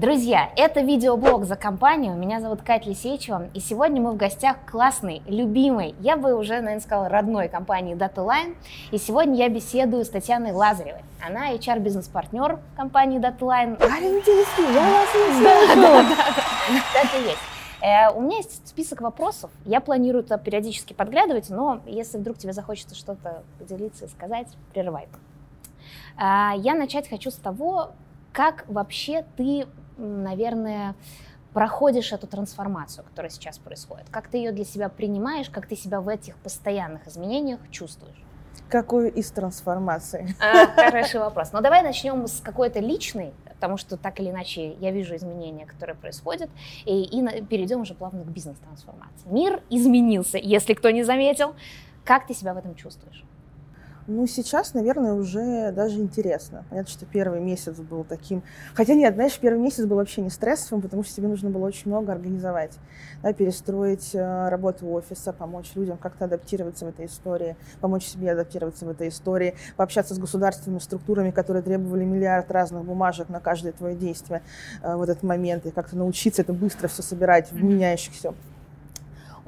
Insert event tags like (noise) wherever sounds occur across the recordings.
Друзья, это видеоблог за компанию. Меня зовут Катя Лисеичева. И сегодня мы в гостях классной, любимой, я бы уже, наверное, сказала, родной компании DataLine. И сегодня я беседую с Татьяной Лазаревой. Она HR-бизнес-партнер компании DataLine. Валентинский, я вас не да. Так и есть. Э, у меня есть список вопросов. Я планирую это периодически подглядывать, но если вдруг тебе захочется что-то поделиться и сказать, прерывай. Э, я начать хочу с того, как вообще ты наверное, проходишь эту трансформацию, которая сейчас происходит? Как ты ее для себя принимаешь, как ты себя в этих постоянных изменениях чувствуешь? Какую из трансформаций? А, хороший вопрос. Но ну, давай начнем с какой-то личной, потому что так или иначе я вижу изменения, которые происходят, и, и перейдем уже плавно к бизнес-трансформации. Мир изменился, если кто не заметил. Как ты себя в этом чувствуешь? Ну, сейчас, наверное, уже даже интересно. Понятно, что первый месяц был таким... Хотя нет, знаешь, первый месяц был вообще не стрессовым, потому что тебе нужно было очень много организовать. Да, перестроить э, работу офиса, помочь людям как-то адаптироваться в этой истории, помочь себе адаптироваться в этой истории, пообщаться с государственными структурами, которые требовали миллиард разных бумажек на каждое твое действие э, в этот момент, и как-то научиться это быстро все собирать в меняющихся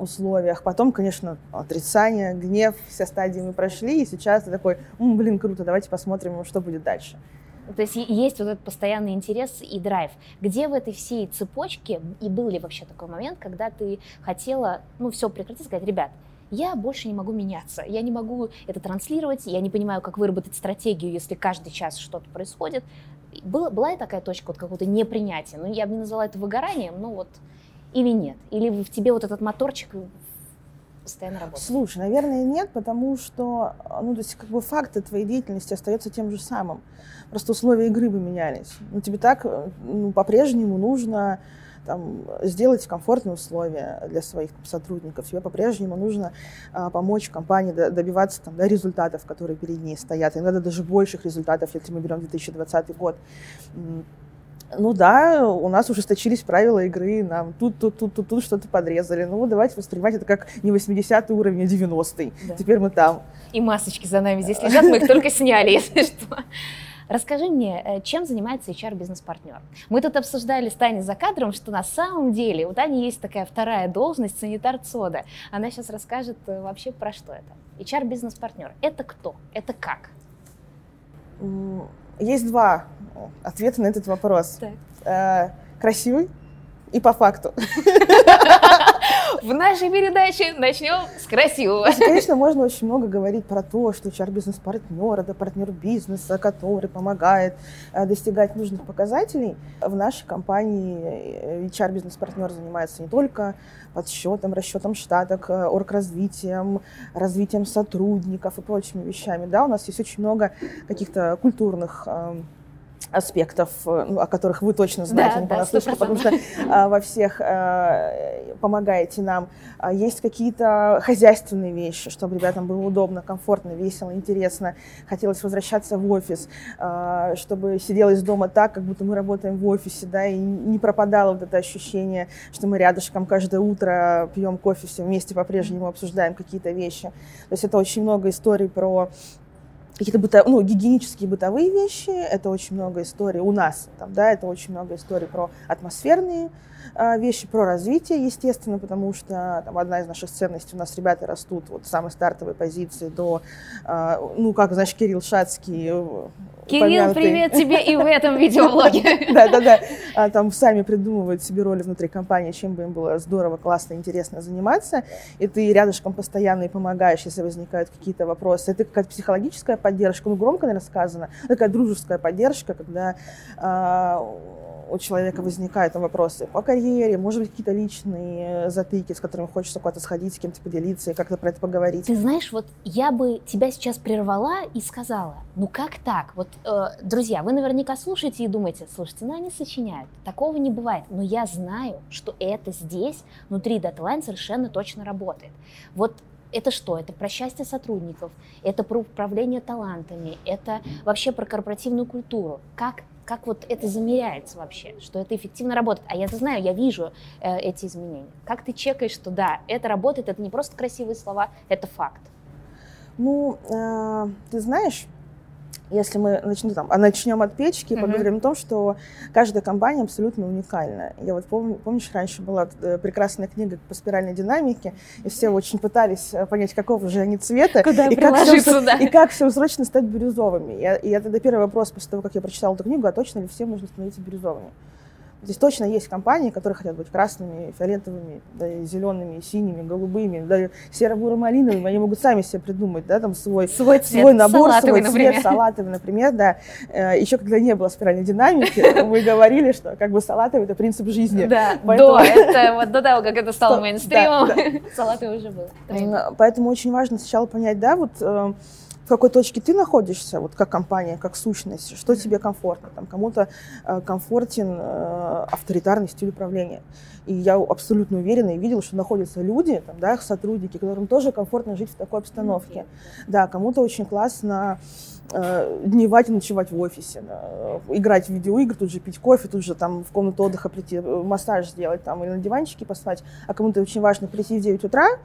условиях. Потом, конечно, отрицание, гнев, все стадии мы прошли, и сейчас ты такой, блин, круто, давайте посмотрим, что будет дальше. То есть есть вот этот постоянный интерес и драйв. Где в этой всей цепочке, и был ли вообще такой момент, когда ты хотела, ну, все прекратить, сказать, ребят, я больше не могу меняться, я не могу это транслировать, я не понимаю, как выработать стратегию, если каждый час что-то происходит. Была, была и такая точка вот какого-то непринятия, ну, я бы не назвала это выгоранием, но вот или нет? Или в тебе вот этот моторчик постоянно работает? Слушай, наверное, нет, потому что, ну, то есть, как бы факты твоей деятельности остаются тем же самым. Просто условия игры поменялись. Ну, тебе так, ну, по-прежнему нужно там, сделать комфортные условия для своих сотрудников. Тебе по-прежнему нужно а, помочь компании добиваться там, да, результатов, которые перед ней стоят. Иногда даже больших результатов, если мы берем 2020 год. Ну да, у нас ужесточились правила игры, нам тут, тут, тут, тут, тут что-то подрезали. Ну давайте воспринимать это как не 80 уровень, а 90-й. Да. Теперь мы там. И масочки за нами здесь лежат, мы их только (laughs) сняли, если что. Расскажи мне, э, чем занимается HR-бизнес-партнер? Мы тут обсуждали с Таней за кадром, что на самом деле у Тани есть такая вторая должность, санитар ЦОДа. Она сейчас расскажет э, вообще про что это. HR-бизнес-партнер. Это кто? Это как? Есть два ответа на этот вопрос. Так. Э, красивый и по факту. В нашей передаче начнем с красивого. Конечно, можно очень много говорить про то, что HR-бизнес-партнер – это партнер бизнеса, который помогает э, достигать нужных показателей. В нашей компании HR-бизнес-партнер занимается не только подсчетом, расчетом штаток, э, оргразвитием, развитием сотрудников и прочими вещами. Да, у нас есть очень много каких-то культурных эм, аспектов, э, ну, о которых вы точно знаете, да, не понаслышке, потому что а, во всех а, помогаете нам. А, есть какие-то хозяйственные вещи, чтобы ребятам было удобно, комфортно, весело, интересно. Хотелось возвращаться в офис, а, чтобы сиделось дома так, как будто мы работаем в офисе, да, и не пропадало вот это ощущение, что мы рядышком каждое утро пьем кофе все вместе, по-прежнему обсуждаем какие-то вещи. То есть это очень много историй про какие-то быто, ну, гигиенические бытовые вещи, это очень много историй у нас, там, да, это очень много историй про атмосферные вещи, про развитие, естественно, потому что там, одна из наших ценностей, у нас ребята растут вот с самой стартовой позиции до, а, ну, как, знаешь, Кирилл Шацкий. Э, Кирилл, привет тебе и в этом (laughs) видеоблоге. (laughs) Да-да-да, а, там сами придумывают себе роли внутри компании, чем бы им было здорово, классно, интересно заниматься, и ты рядышком постоянно и помогаешь, если возникают какие-то вопросы. Это какая-то психологическая поддержка, ну, громко, наверное, сказано, такая дружеская поддержка, когда у человека возникают вопросы по карьере, может быть, какие-то личные затыки, с которыми хочется куда-то сходить, с кем-то поделиться и как-то про это поговорить. Ты знаешь, вот я бы тебя сейчас прервала и сказала, ну как так? Вот, э, друзья, вы наверняка слушаете и думаете, слушайте, ну они сочиняют, такого не бывает. Но я знаю, что это здесь, внутри Deadline совершенно точно работает. Вот это что? Это про счастье сотрудников, это про управление талантами, это вообще про корпоративную культуру. Как как вот это замеряется вообще, что это эффективно работает? А я это знаю, я вижу э, эти изменения. Как ты чекаешь, что да, это работает, это не просто красивые слова, это факт? Ну, э, ты знаешь, если мы начнем, там, а начнем от печки, mm-hmm. поговорим о том, что каждая компания абсолютно уникальна. Я вот помню, помнишь, раньше была э, прекрасная книга по спиральной динамике, и все очень пытались э, понять, какого же они цвета, Куда и, как всем, да. и как всем срочно стать бирюзовыми. Я, и это первый вопрос после того, как я прочитала эту книгу, а точно ли всем нужно становиться бирюзовыми? Здесь точно есть компании, которые хотят быть красными, фиолетовыми, да, зелеными, синими, голубыми, да, серо-буро-малиновыми. Они могут сами себе придумать, да, там свой, свой, цвет, свой набор, салатовый, свой цвет, салатовый, например, да. Э, Еще когда не было спиральной динамики, (laughs) мы говорили, что как бы салатовый – это принцип жизни. Да, до, это (laughs) вот до того, как это стало мейнстримом, (laughs) салатовый уже был. Поэтому очень важно сначала понять, да, вот э, какой точке ты находишься, вот как компания, как сущность, что тебе комфортно. Там кому-то э, комфортен э, авторитарный стиль управления. И я абсолютно уверена и видела, что находятся люди, там, да, их сотрудники, которым тоже комфортно жить в такой обстановке. Да, кому-то очень классно э, дневать и ночевать в офисе, да, играть в видеоигры, тут же пить кофе, тут же там в комнату отдыха прийти, массаж сделать там или на диванчике поспать. А кому-то очень важно прийти в 9 утра,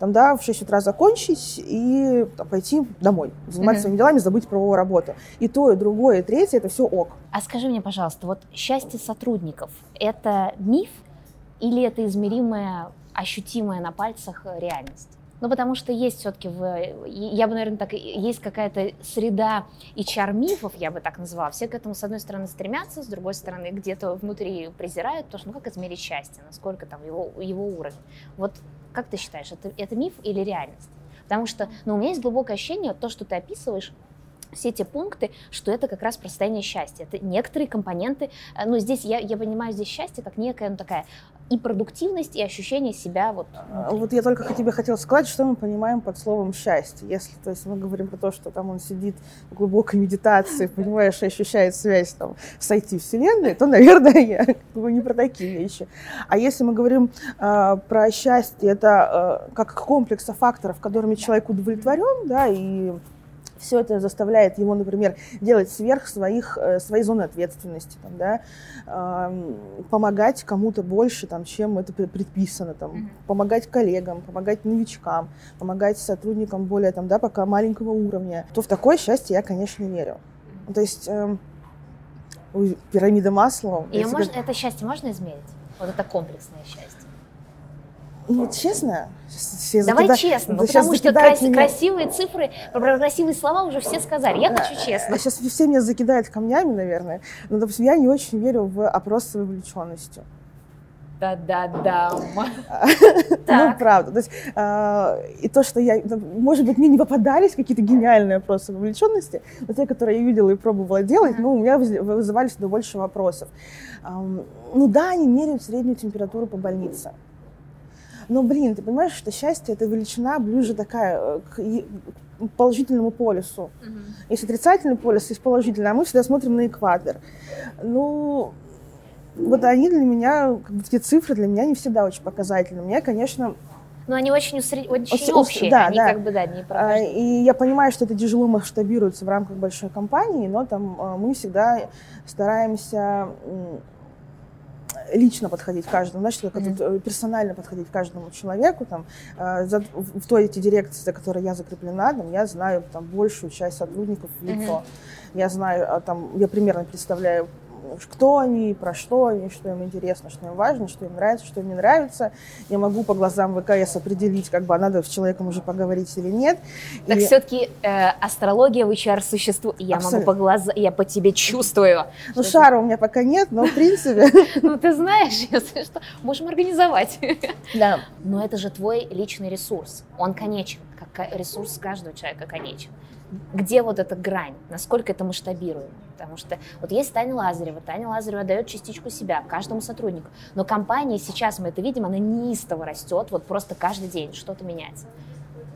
там, да, в 6 утра закончить и там, пойти домой, заниматься mm-hmm. своими делами, забыть про его работу. И то, и другое, и третье, это все ок. А скажи мне, пожалуйста, вот счастье сотрудников – это миф или это измеримая, ощутимая на пальцах реальность? Ну, потому что есть все-таки, в, я бы, наверное, так, есть какая-то среда HR-мифов, я бы так назвала. Все к этому, с одной стороны, стремятся, с другой стороны, где-то внутри презирают, потому что, ну, как измерить счастье, насколько там его, его уровень. Вот как ты считаешь, это, это миф или реальность? Потому что, ну, у меня есть глубокое ощущение, то, что ты описываешь, все эти пункты, что это как раз про состояние счастья. Это некоторые компоненты, э, ну, здесь я, я понимаю здесь счастье как некая, ну, такая и продуктивность, и ощущение себя вот. А, вот я только тебе хотела сказать, что мы понимаем под словом счастье. Если, то есть, мы говорим про то, что там он сидит в глубокой медитации, (laughs) понимаешь, и ощущает связь там с IT-вселенной, то, наверное, (laughs) я думаю, не про такие вещи. А если мы говорим э, про счастье, это э, как комплекса факторов, которыми человек удовлетворен, да, и все это заставляет его, например, делать сверх своих, э, своей зоны ответственности, там, да, помогать кому-то больше, там, чем это предписано, там, mm-hmm. помогать коллегам, помогать новичкам, помогать сотрудникам более там, да, пока маленького уровня, то в такое счастье я, конечно, верю. То есть э, пирамида масла. И можно, это счастье можно измерить? Вот это комплексное счастье? Ну, честно, все Давай закида... честно, ну, потому что крас... меня... красивые цифры, про красивые слова уже все сказали. Я хочу честно. Сейчас все меня закидают камнями, наверное. Но, допустим, я не очень верю в опрос с вовлеченностью. Да-да-да. (laughs) Ну, правда. То есть, а, и то, что я, может быть, мне не попадались какие-то гениальные опросы вовлеченности, но те, которые я видела и пробовала делать, ну, у меня вызывали сюда больше вопросов. Ну да, они меряют среднюю температуру по больнице. Но, блин, ты понимаешь, что счастье это величина ближе такая э, к положительному полюсу. Угу. Есть отрицательный полюс, есть положительный, а мы всегда смотрим на экватор. Ну, вот они для меня, как бы, эти цифры для меня не всегда очень показательны. Мне, конечно, но они очень, усред... очень общие, да, они да. как бы, да, не про а, И я понимаю, что это тяжело масштабируется в рамках большой компании, но там а, мы всегда стараемся лично подходить к каждому, значит, как mm-hmm. персонально подходить к каждому человеку. Там, э, за, в той эти дирекции, за которой я закреплена, там, я знаю там, большую часть сотрудников в лицо. Mm-hmm. Я знаю, а, там, я примерно представляю кто они, про что они, что им интересно, что им важно, что им нравится, что им не нравится. Я могу по глазам ВКС определить, как бы, а надо с человеком уже поговорить или нет. Так и... все-таки э, астрология в HR существует. Я Абсолютно. могу по глазам, я по тебе чувствую. Ну, шара у меня пока нет, но в принципе... (laughs) Ну, ты знаешь, (laughs) если что, можем организовать. Да. Но это же твой личный ресурс. Он конечен, как ресурс каждого человека конечен где вот эта грань, насколько это масштабируемо. Потому что вот есть Таня Лазарева, Таня Лазарева дает частичку себя каждому сотруднику, но компания сейчас, мы это видим, она неистово растет, вот просто каждый день. Что-то меняется.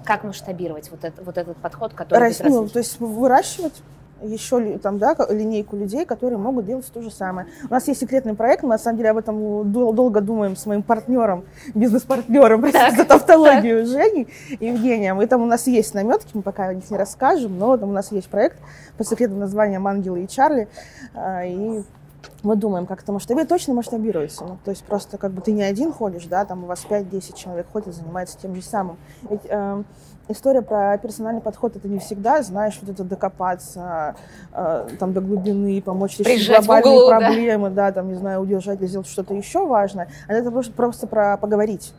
Как масштабировать вот, это, вот этот подход, который... Рас, ну, то есть выращивать еще там, да, линейку людей, которые могут делать то же самое. У нас есть секретный проект, мы на самом деле об этом долго думаем с моим партнером, бизнес-партнером, простите (laughs) за тавтологию, Женей Евгением. И там у нас есть наметки, мы пока о них не расскажем, но там у нас есть проект по секретным названием «Ангелы и Чарли». А, и мы думаем, как это масштабируется, точно масштабируется. Ну, то есть просто как бы ты не один ходишь, да, там у вас 5-10 человек ходит, занимается тем же самым. Ведь, э, история про персональный подход это не всегда, знаешь, вот это докопаться э, там до глубины, помочь решить глобальные углу, да. проблемы, да. там, не знаю, удержать или сделать что-то еще важное. А это просто, просто про поговорить,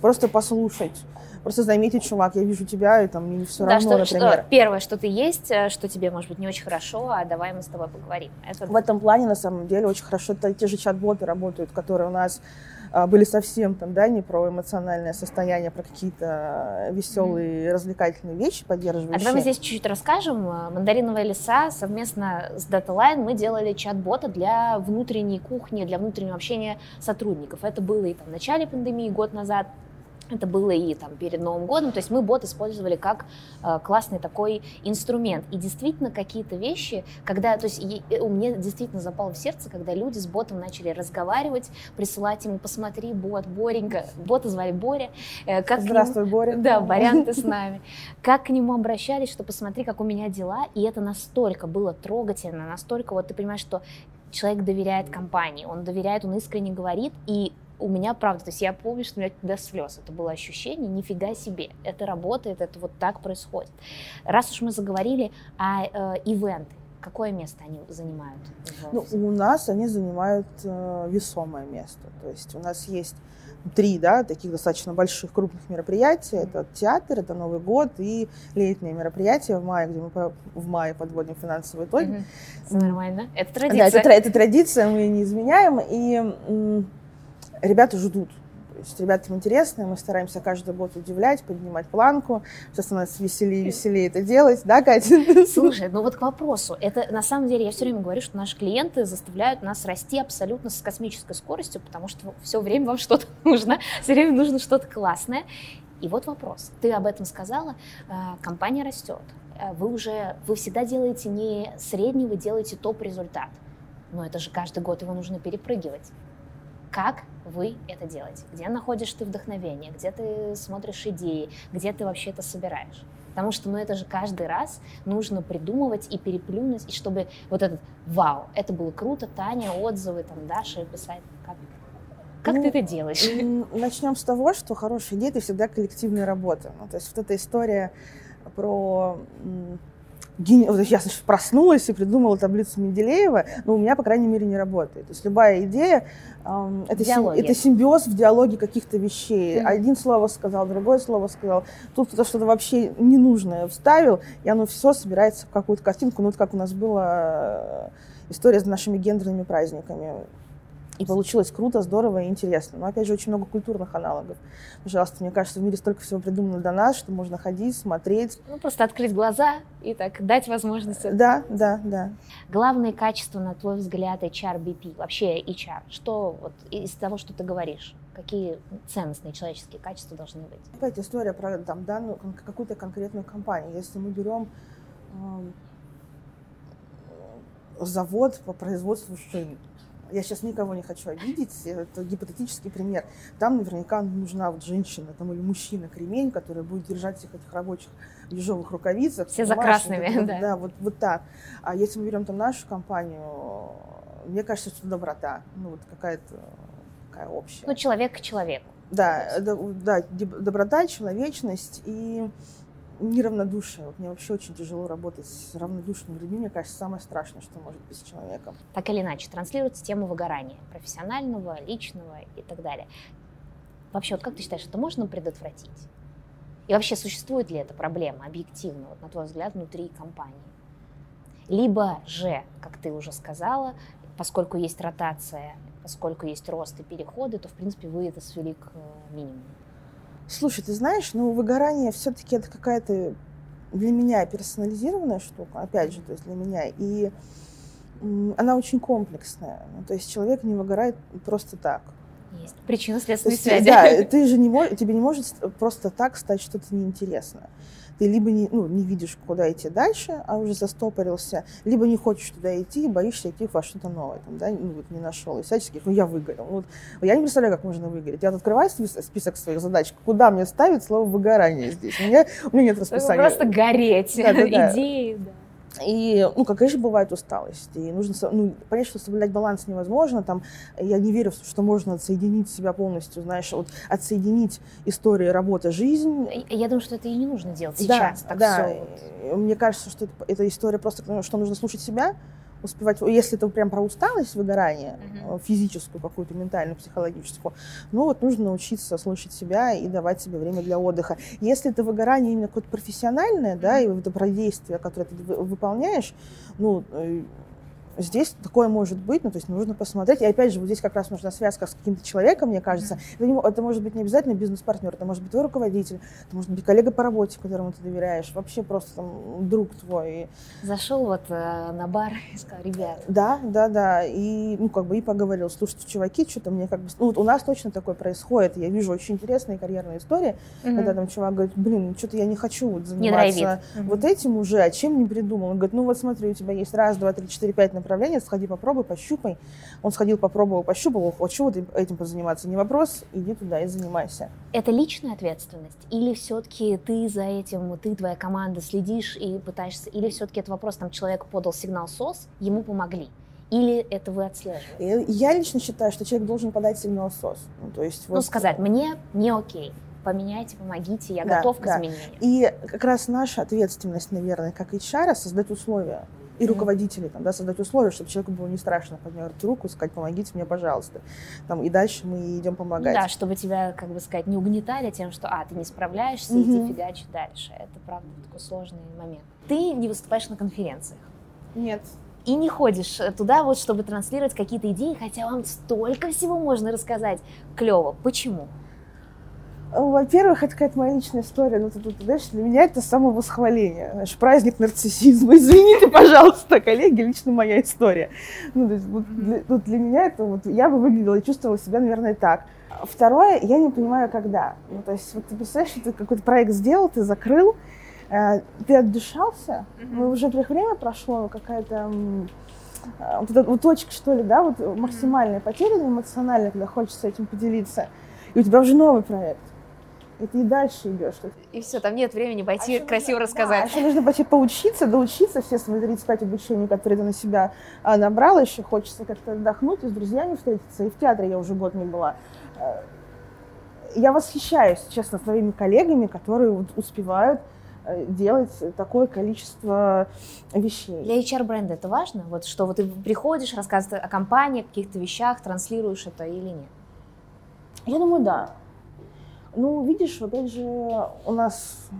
просто послушать. Просто заметить, чувак, я вижу тебя, и там мне все Да, равно, что, например. что первое, что ты есть, э, что тебе, может быть, не очень хорошо, а давай мы с тобой поговорим. Это В этом плане, на самом деле, очень хорошо те же чат-боты работают, которые у нас были совсем там, да, не про эмоциональное состояние, а про какие-то веселые, развлекательные вещи поддерживающие. А давай мы здесь чуть-чуть расскажем. Э, Мандариновая леса совместно с DataLine мы делали чат-бота для внутренней кухни, для внутреннего общения сотрудников. Это было и там, в начале пандемии, год назад, это было и там перед Новым годом. То есть мы бот использовали как э, классный такой инструмент. И действительно какие-то вещи, когда, то есть и- у меня действительно запало в сердце, когда люди с ботом начали разговаривать, присылать ему, посмотри, бот, Боренька, бота звали Боря, э, как Здравствуй, Боря. да, варианты с (laughs) нами. Как к нему обращались, что посмотри, как у меня дела. И это настолько было трогательно, настолько вот ты понимаешь, что человек доверяет компании, он доверяет, он искренне говорит, и у меня правда, то есть я помню, что у меня до слез это было ощущение, нифига себе, это работает, это вот так происходит. Раз уж мы заговорили о э, ивенты, какое место они занимают? Ну, у нас они занимают э, весомое место. То есть у нас есть три, да, таких достаточно больших, крупных мероприятия. Это театр, это Новый год и летнее мероприятие в мае, где мы по- в мае подводим финансовые итоги. Мгм. Нормально, это Да, традиция. это, тра- это традиция, мы не изменяем, и ребята ждут. То есть ребятам интересно, мы стараемся каждый год удивлять, поднимать планку, все становится веселее и веселее это делать, да, Катя? (laughs) Слушай, ну вот к вопросу. Это на самом деле я все время говорю, что наши клиенты заставляют нас расти абсолютно с космической скоростью, потому что все время вам что-то (laughs) нужно, все время нужно что-то классное. И вот вопрос. Ты об этом сказала. Э, Компания растет. Э, Вы уже, вы всегда делаете не средний, вы делаете топ-результат. Но это же каждый год его нужно перепрыгивать. Как вы это делаете? Где находишь ты вдохновение? Где ты смотришь идеи? Где ты вообще это собираешь? Потому что, ну, это же каждый раз нужно придумывать и переплюнуть, и чтобы вот этот «Вау, это было круто, Таня, отзывы, там, Даша писать». Как, как Ну, ты это делаешь? Начнем с того, что хорошая идея – это всегда коллективная работа. Ну, то есть вот эта история про... м, гени- вот Я значит, проснулась и придумала таблицу Менделеева, но у меня, по крайней мере, не работает. То есть любая идея ам, это, сим- это симбиоз в диалоге каких-то вещей. Мгм. Один слово сказал, другое слово сказал. Тут кто-то что-то вообще ненужное вставил, и оно все собирается в какую-то картинку. Ну, вот как у нас была э, история с нашими гендерными праздниками. И получилось круто, здорово и интересно. Но опять же, очень много культурных аналогов. Пожалуйста, мне кажется, в мире столько всего придумано до нас, что можно ходить, смотреть. Ну, просто открыть глаза и так дать возможность. Да, да, да. Главные качества, на твой взгляд, HR BP, вообще HR, что вот из того, что ты говоришь, какие ценностные человеческие качества должны быть? Опять история про там, данную, какую-то конкретную компанию. Если мы берем эм, завод по производству шин, я сейчас никого не хочу обидеть, это гипотетический пример. Там наверняка нужна вот женщина там, или мужчина, кремень, который будет держать всех этих рабочих в ежовых рукавицах. Все за красными, вот да. Да, вот, вот так. А если мы берем там нашу компанию, мне кажется, что доброта, ну вот какая-то такая общая. Ну, человек к человеку. Да, да, да, деб- доброта, человечность и неравнодушие. Вот мне вообще очень тяжело работать с равнодушными людьми. Мне кажется, самое страшное, что может быть с человеком. Так или иначе, транслируется тема выгорания, профессионального, личного и так далее. Вообще, вот как ты считаешь, это можно предотвратить? И вообще, существует ли эта проблема объективно, вот, на твой взгляд, внутри компании? Либо же, как ты уже сказала, поскольку есть ротация, поскольку есть рост и переходы, то, в принципе, вы это свели к минимуму. Слушай, ты знаешь, ну, выгорание все-таки это какая-то для меня персонализированная штука, опять же, то есть для меня. И она очень комплексная. Ну, то есть человек не выгорает просто так. Есть То причинно-следственные есть, связи. Да, (laughs) ты же не тебе не может просто так стать что-то неинтересное. Ты либо не, ну, не видишь, куда идти дальше, а уже застопорился, либо не хочешь туда идти и боишься идти во что-то новое, там, да, ну, вот не нашел. И всяческих, ну, я выгорел. Вот, я не представляю, как можно выгореть. Я вот открываю спис- список своих задач, куда мне ставить слово выгорание здесь. У меня, у меня нет расписания. Просто гореть, Да-да-да. (laughs) идеи, да. И, ну, как конечно, бывает усталость. И нужно, ну, понять, что соблюдать баланс невозможно. Там, я не верю, что можно отсоединить себя полностью, знаешь, вот отсоединить историю, работа, жизнь. Я думаю, что это и не нужно делать сейчас. Да, так да. Все. Мне кажется, что это, это история просто, что нужно слушать себя, успевать, если это прям про усталость, выгорание, uh-huh. физическую какую-то, ментальную, психологическую, ну вот нужно научиться слушать себя и давать себе время для отдыха. Если это выгорание именно какое-то профессиональное, uh-huh. да, и это про действие, которое ты выполняешь, ну, э, здесь такое может быть, ну, то есть нужно посмотреть. И опять же, вот здесь как раз нужна связка с каким-то человеком, мне кажется. Это, это может быть не обязательно бизнес-партнер, это может быть твой руководитель, это может быть коллега по работе, которому ты доверяешь, вообще просто там друг твой. Зашел вот э, на бар и сказал, ребят. Да, да, да. И, ну, как бы и поговорил, слушайте, чуваки, что-то мне как бы... Ну, вот у нас точно такое происходит. Я вижу очень интересные карьерные истории, mm-hmm. когда там чувак говорит, блин, что-то я не хочу вот заниматься не вот mm-hmm. этим уже, а чем не придумал? Он говорит, ну, вот смотри, у тебя есть раз, два, три, четыре, пять направлений, направление, сходи попробуй, пощупай. Он сходил, попробовал, пощупал, хочу вот этим позаниматься. Не вопрос, иди туда и занимайся. Это личная ответственность? Или все-таки ты за этим, ты, твоя команда следишь и пытаешься? Или все-таки это вопрос, там человек подал сигнал СОС, ему помогли? Или это вы отслеживаете? Я лично считаю, что человек должен подать сигнал СОС. Ну, то есть, вот... ну сказать, мне не окей поменяйте, помогите, я да, готов к да. изменениям. И как раз наша ответственность, наверное, как HR, создать условия и руководителей, там, да, создать условия, чтобы человеку было не страшно поднять руку, сказать, помогите мне, пожалуйста. Там, и дальше мы идем помогать. Да, чтобы тебя, как бы сказать, не угнетали тем, что, а, ты не справляешься, mm-hmm. иди фигачи дальше. Это, правда, такой сложный момент. Ты не выступаешь на конференциях. Нет. И не ходишь туда, вот, чтобы транслировать какие-то идеи, хотя вам столько всего можно рассказать. Клево. Почему? Во-первых, это какая-то моя личная история. Ну, ты, ты, знаешь, для меня это самовосхваление. Знаешь, праздник нарциссизма. (laughs) Извините, пожалуйста, коллеги, лично моя история. Ну, то есть, вот, для, вот для меня это вот я бы выглядела и чувствовала себя, наверное, так. Второе, я не понимаю, когда. Ну, то есть, вот ты представляешь, что ты какой-то проект сделал, ты закрыл, э, ты отдышался, mm-hmm. ну, уже время прошло, какая-то э, вот вот точка, что ли, да, вот максимальная потеря эмоциональная, когда хочется этим поделиться, и у тебя уже новый проект и ты и дальше идешь. И все, там нет времени пойти а красиво нужно, рассказать. Да, еще нужно пойти поучиться, доучиться все свои 35 обучений, которые ты на себя а, набрала, еще хочется как-то отдохнуть и с друзьями встретиться, и в театре я уже год не была. Э, я восхищаюсь, честно, своими коллегами, которые успевают э, делать такое количество вещей. Для HR-бренда это важно? Вот что вот ты приходишь, рассказываешь о компании, о каких-то вещах, транслируешь это или нет? Я думаю, да. Ну, видишь, опять же, у нас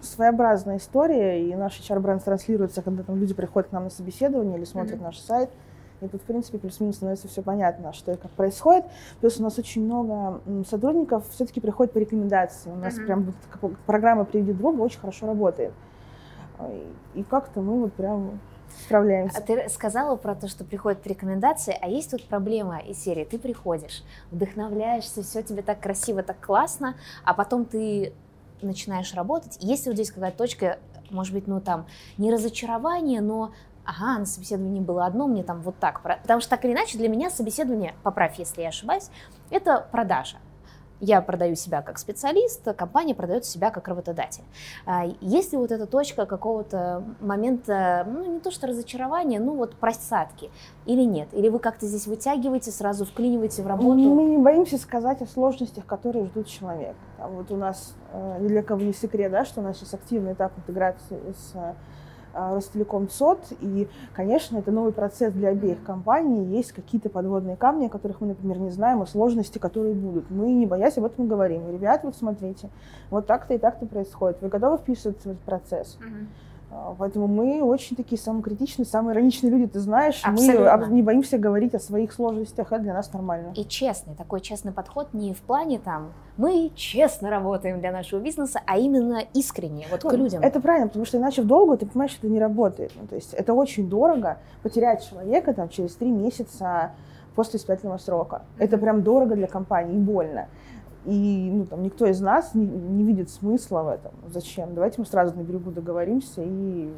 своеобразная история, и наш HR-бренд транслируется, когда там люди приходят к нам на собеседование или смотрят mm-hmm. наш сайт. И тут, в принципе, плюс-минус становится все понятно, что и как происходит. Плюс у нас очень много сотрудников все-таки приходят по рекомендации. У нас mm-hmm. прям программа «Приведи друга» очень хорошо работает. И как-то мы вот прям справляемся. А ты сказала про то, что приходят рекомендации, а есть тут проблема из серии. Ты приходишь, вдохновляешься, все тебе так красиво, так классно, а потом ты начинаешь работать. Есть вот здесь какая-то точка, может быть, ну там, не разочарование, но ага, на собеседовании было одно, мне там вот так. Потому что так или иначе для меня собеседование, поправь, если я ошибаюсь, это продажа. Я продаю себя как специалист, компания продает себя как работодатель. А есть ли вот эта точка какого-то момента, ну не то что разочарования, ну вот просадки или нет? Или вы как-то здесь вытягиваете, сразу вклиниваете в работу? Мы не боимся сказать о сложностях, которые ждут человека. вот у нас, э, для кого не секрет, да, что у нас сейчас активный этап интеграции с а, Ростелеком ЦОД. И, конечно, это новый процесс для обеих компаний. Есть какие-то подводные камни, о которых мы, например, не знаем, и сложности, которые будут. Мы, не боясь, об этом говорим. Ребят, вот смотрите, вот так-то и так-то происходит. Вы готовы вписываться в этот процесс? Uh-huh. А, поэтому мы очень такие самокритичные, самые ироничные люди, ты знаешь. Абсолютно. Мы не боимся говорить о своих сложностях, это для нас нормально. И честный, такой честный подход не в плане там, мы честно работаем для нашего бизнеса, а именно искренне, вот ну, к людям. Это правильно, потому что иначе в долгу ты понимаешь, что это не работает. Ну, то есть это очень дорого потерять человека там через три месяца после испытательного срока. Это прям дорого для компании и больно. И ну, там, никто из нас не, не видит смысла в этом. Зачем? Давайте мы сразу на берегу договоримся и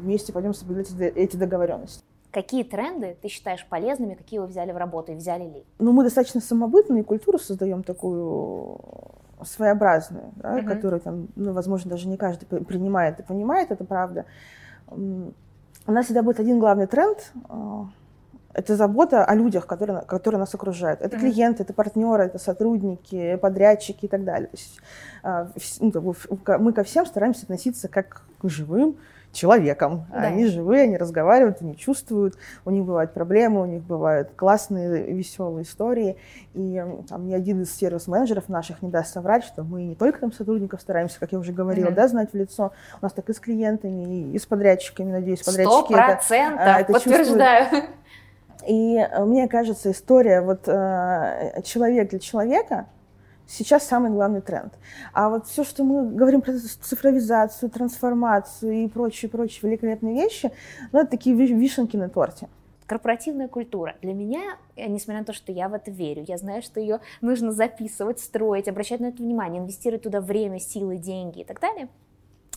вместе пойдем соблюдать эти договоренности. Какие тренды ты считаешь полезными, какие вы взяли в работу и взяли ли? Ну, мы достаточно самобытные, культуру создаем такую своеобразную, да, uh-huh. которую, там, ну, возможно, даже не каждый принимает и понимает, это правда. у нас всегда будет один главный тренд это забота о людях, которые, которые нас окружают. Это mm-hmm. клиенты, это партнеры, это сотрудники, подрядчики и так далее. То есть, а, ну, мы ко всем стараемся относиться как к живым человеком. Да. Они живые, они разговаривают, они чувствуют, у них бывают проблемы, у них бывают классные, веселые истории. И там, ни один из сервис-менеджеров наших не даст соврать, что мы не только там сотрудников стараемся, как я уже говорила, mm-hmm. да, знать в лицо. У нас так и с клиентами, и с подрядчиками, надеюсь, подрядчики это, это подтверждаю. Чувствуют. И э, мне кажется, история вот э, человек для человека сейчас самый главный тренд. А вот все, что мы говорим про цифровизацию, трансформацию и прочие-прочие великолепные вещи, ну, это такие вишенки на торте. Корпоративная культура. Для меня, э, несмотря на то, что я в это верю, я знаю, что ее нужно записывать, строить, обращать на это внимание, инвестировать туда время, силы, деньги и так далее –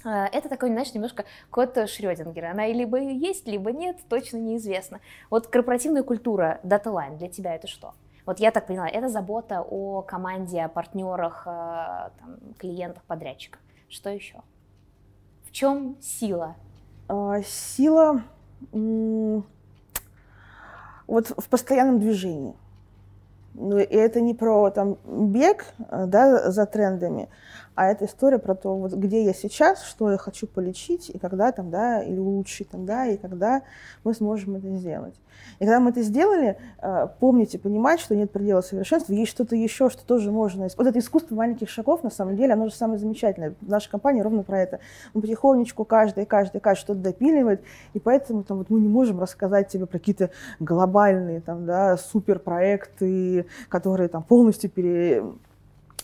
это такой, знаешь, немножко код Шрёдингера. Она либо есть, либо нет, точно неизвестно. Вот корпоративная культура DataLine для тебя это что? Вот я так поняла, это забота о команде, о партнерах, э, там, клиентах, подрядчиках. Что еще? В чем сила? А, сила вот в постоянном движении. Ну, и это не про там бег э, да, за трендами, а это история про то, вот где я сейчас, что я хочу полечить, и когда там, да, или улучшить там, да, и когда мы сможем это сделать. И когда мы это сделали, э, помните, понимать, что нет предела совершенства, есть что-то еще, что тоже можно... Вот это искусство маленьких шагов, на самом деле, оно же самое замечательное. Наша компания ровно про это. Мы потихонечку каждый, каждый, каждый что-то допиливает, и поэтому там, вот, мы не можем рассказать тебе про какие-то глобальные там, да, суперпроекты, которые там полностью пере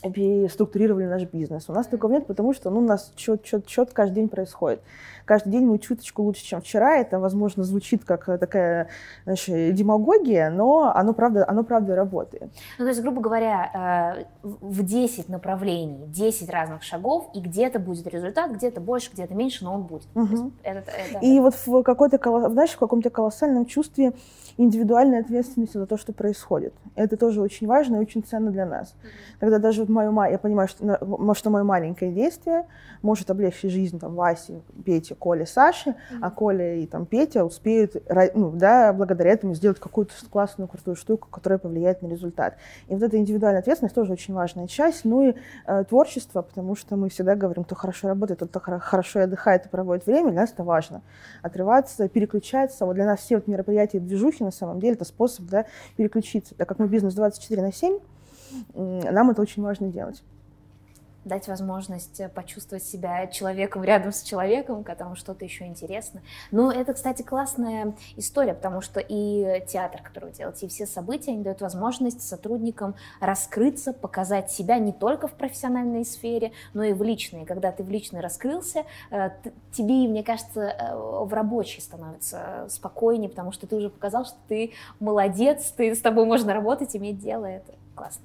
переструктурировали наш бизнес. У нас такого нет, потому что ну, у нас чет, чет, чет каждый день происходит. Каждый день мы чуточку лучше, чем вчера. Это, возможно, звучит как такая знаешь, демагогия, но оно правда, оно правда работает. Ну, то есть, грубо говоря, э, в 10 направлений, 10 разных шагов, и где-то будет результат, где-то больше, где-то меньше, но он будет. Угу. Это, это, и вот в какой-то, знаешь, в каком-то колоссальном чувстве индивидуальной ответственности за то, что происходит. Это тоже очень важно и очень ценно для нас. Mm-hmm. Когда даже мою мать, я понимаю, что, что мое маленькое действие может облегчить жизнь там Васи, Пети, Коли, Саши, mm-hmm. а Коля и там Петя успеют, ну, да, благодаря этому сделать какую-то классную, крутую штуку, которая повлияет на результат. И вот эта индивидуальная ответственность тоже очень важная часть. Ну и э, творчество, потому что мы всегда говорим, кто хорошо работает, тот кто хорошо отдыхает и проводит время, для нас это важно. Отрываться, переключаться. Вот для нас все вот мероприятия движухи на самом деле это способ да, переключиться. Так как мы бизнес 24 на 7, нам это очень важно делать дать возможность э, почувствовать себя человеком рядом с человеком, которому что-то еще интересно. Но это, кстати, классная история, потому что и театр, который вы делаете, и все события, они дают возможность сотрудникам раскрыться, показать себя не только в профессиональной сфере, но и в личной. Когда ты в личной раскрылся, э, тебе, мне кажется, э, в рабочей становится спокойнее, потому что ты уже показал, что ты молодец, ты, с тобой можно работать, иметь дело, это классно.